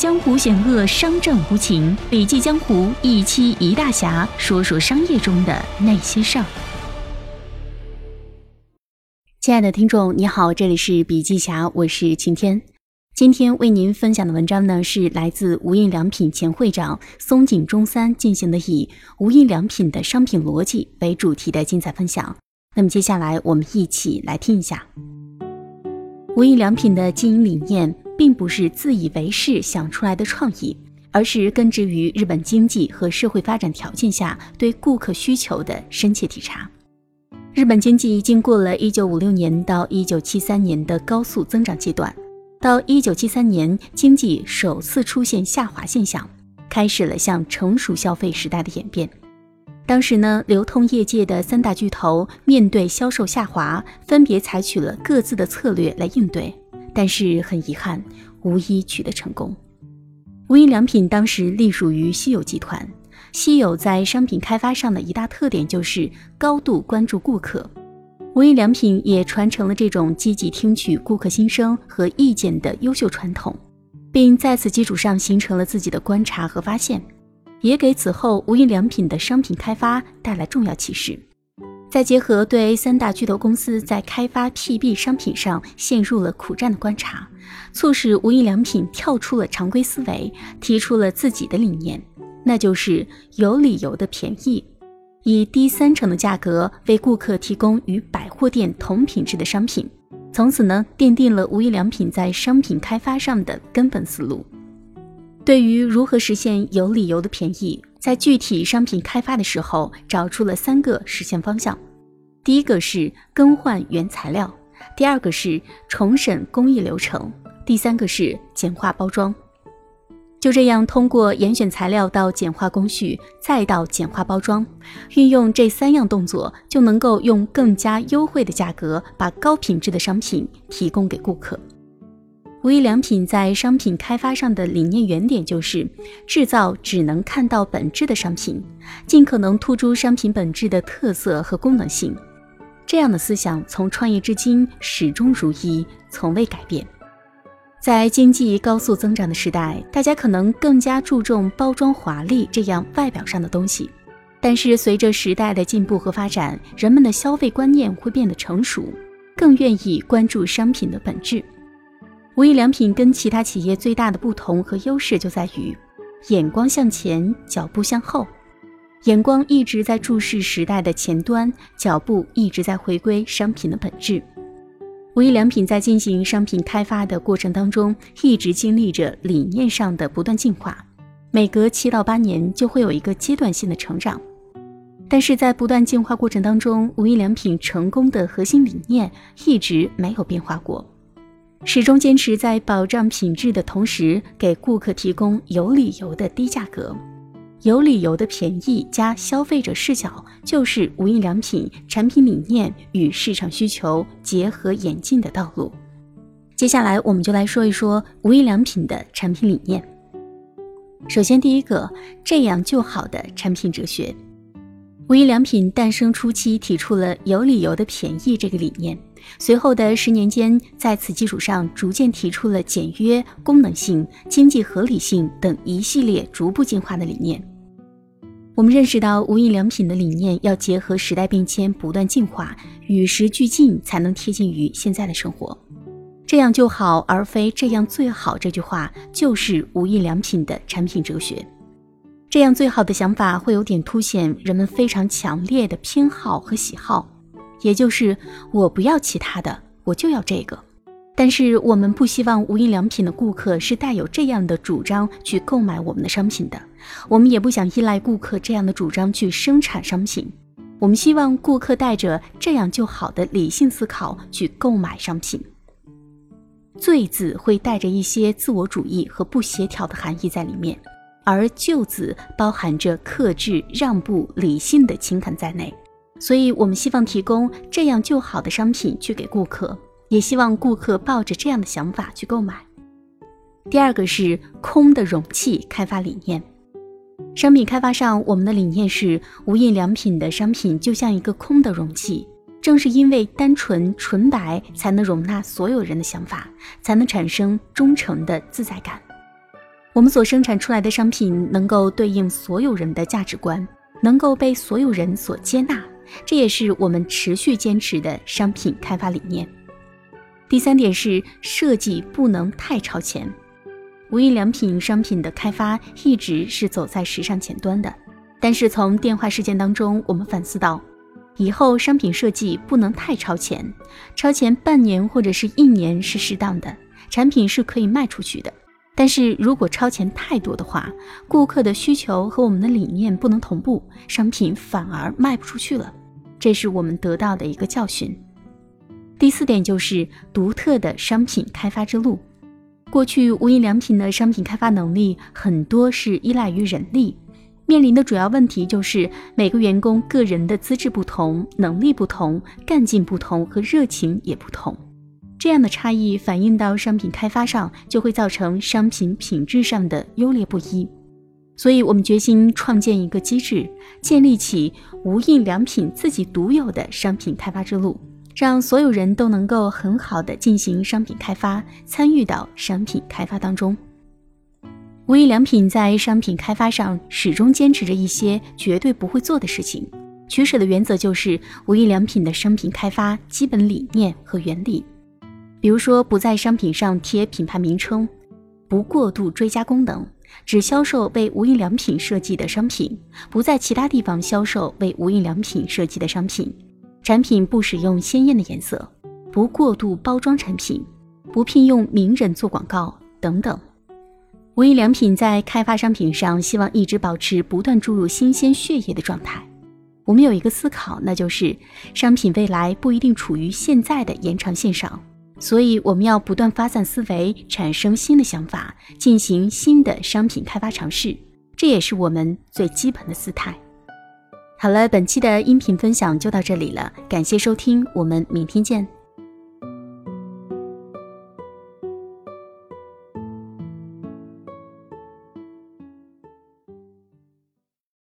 江湖险恶，商战无情。笔记江湖一期一大侠，说说商业中的那些事儿。亲爱的听众，你好，这里是笔记侠，我是晴天。今天为您分享的文章呢，是来自无印良品前会长松井忠三进行的以无印良品的商品逻辑为主题的精彩分享。那么接下来我们一起来听一下无印良品的经营理念。并不是自以为是想出来的创意，而是根植于日本经济和社会发展条件下对顾客需求的深切体察。日本经济经过了一九五六年到一九七三年的高速增长阶段，到一九七三年经济首次出现下滑现象，开始了向成熟消费时代的演变。当时呢，流通业界的三大巨头面对销售下滑，分别采取了各自的策略来应对。但是很遗憾，无一取得成功。无印良品当时隶属于西友集团，西友在商品开发上的一大特点就是高度关注顾客。无印良品也传承了这种积极听取顾客心声和意见的优秀传统，并在此基础上形成了自己的观察和发现，也给此后无印良品的商品开发带来重要启示。再结合对三大巨头公司在开发 PB 商品上陷入了苦战的观察，促使无印良品跳出了常规思维，提出了自己的理念，那就是有理由的便宜，以低三成的价格为顾客提供与百货店同品质的商品。从此呢，奠定了无印良品在商品开发上的根本思路。对于如何实现有理由的便宜，在具体商品开发的时候，找出了三个实现方向。第一个是更换原材料，第二个是重审工艺流程，第三个是简化包装。就这样，通过严选材料到简化工序，再到简化包装，运用这三样动作，就能够用更加优惠的价格，把高品质的商品提供给顾客。无印良品在商品开发上的理念原点就是制造只能看到本质的商品，尽可能突出商品本质的特色和功能性。这样的思想从创业至今始终如一，从未改变。在经济高速增长的时代，大家可能更加注重包装华丽这样外表上的东西，但是随着时代的进步和发展，人们的消费观念会变得成熟，更愿意关注商品的本质。无印良品跟其他企业最大的不同和优势就在于，眼光向前，脚步向后，眼光一直在注视时代的前端，脚步一直在回归商品的本质。无印良品在进行商品开发的过程当中，一直经历着理念上的不断进化，每隔七到八年就会有一个阶段性的成长，但是在不断进化过程当中，无印良品成功的核心理念一直没有变化过。始终坚持在保障品质的同时，给顾客提供有理由的低价格、有理由的便宜加消费者视角，就是无印良品产品理念与市场需求结合演进的道路。接下来，我们就来说一说无印良品的产品理念。首先，第一个，这样就好的产品哲学。无印良品诞生初期提出了有理由的便宜这个理念。随后的十年间，在此基础上逐渐提出了简约、功能性、经济合理性等一系列逐步进化的理念。我们认识到，无印良品的理念要结合时代变迁，不断进化，与时俱进，才能贴近于现在的生活。这样就好，而非这样最好。这句话就是无印良品的产品哲学。这样最好的想法，会有点凸显人们非常强烈的偏好和喜好。也就是我不要其他的，我就要这个。但是我们不希望无印良品的顾客是带有这样的主张去购买我们的商品的，我们也不想依赖顾客这样的主张去生产商品。我们希望顾客带着这样就好的理性思考去购买商品。罪字会带着一些自我主义和不协调的含义在里面，而就字包含着克制、让步、理性的情感在内。所以，我们希望提供这样就好的商品去给顾客，也希望顾客抱着这样的想法去购买。第二个是空的容器开发理念。商品开发上，我们的理念是无印良品的商品就像一个空的容器，正是因为单纯纯白，才能容纳所有人的想法，才能产生忠诚的自在感。我们所生产出来的商品能够对应所有人的价值观，能够被所有人所接纳，这也是我们持续坚持的商品开发理念。第三点是设计不能太超前。无印良品商品的开发一直是走在时尚前端的，但是从电话事件当中，我们反思到，以后商品设计不能太超前，超前半年或者是一年是适当的，产品是可以卖出去的。但是如果超前太多的话，顾客的需求和我们的理念不能同步，商品反而卖不出去了，这是我们得到的一个教训。第四点就是独特的商品开发之路。过去无印良品的商品开发能力很多是依赖于人力，面临的主要问题就是每个员工个人的资质不同、能力不同、干劲不同和热情也不同，这样的差异反映到商品开发上，就会造成商品品质上的优劣不一。所以，我们决心创建一个机制，建立起无印良品自己独有的商品开发之路。让所有人都能够很好的进行商品开发，参与到商品开发当中。无印良品在商品开发上始终坚持着一些绝对不会做的事情，取舍的原则就是无印良品的商品开发基本理念和原理。比如说，不在商品上贴品牌名称，不过度追加功能，只销售为无印良品设计的商品，不在其他地方销售为无印良品设计的商品。产品不使用鲜艳的颜色，不过度包装产品，不聘用名人做广告等等。无印良品在开发商品上，希望一直保持不断注入新鲜血液的状态。我们有一个思考，那就是商品未来不一定处于现在的延长线上，所以我们要不断发散思维，产生新的想法，进行新的商品开发尝试。这也是我们最基本的姿态。好了，本期的音频分享就到这里了，感谢收听，我们明天见。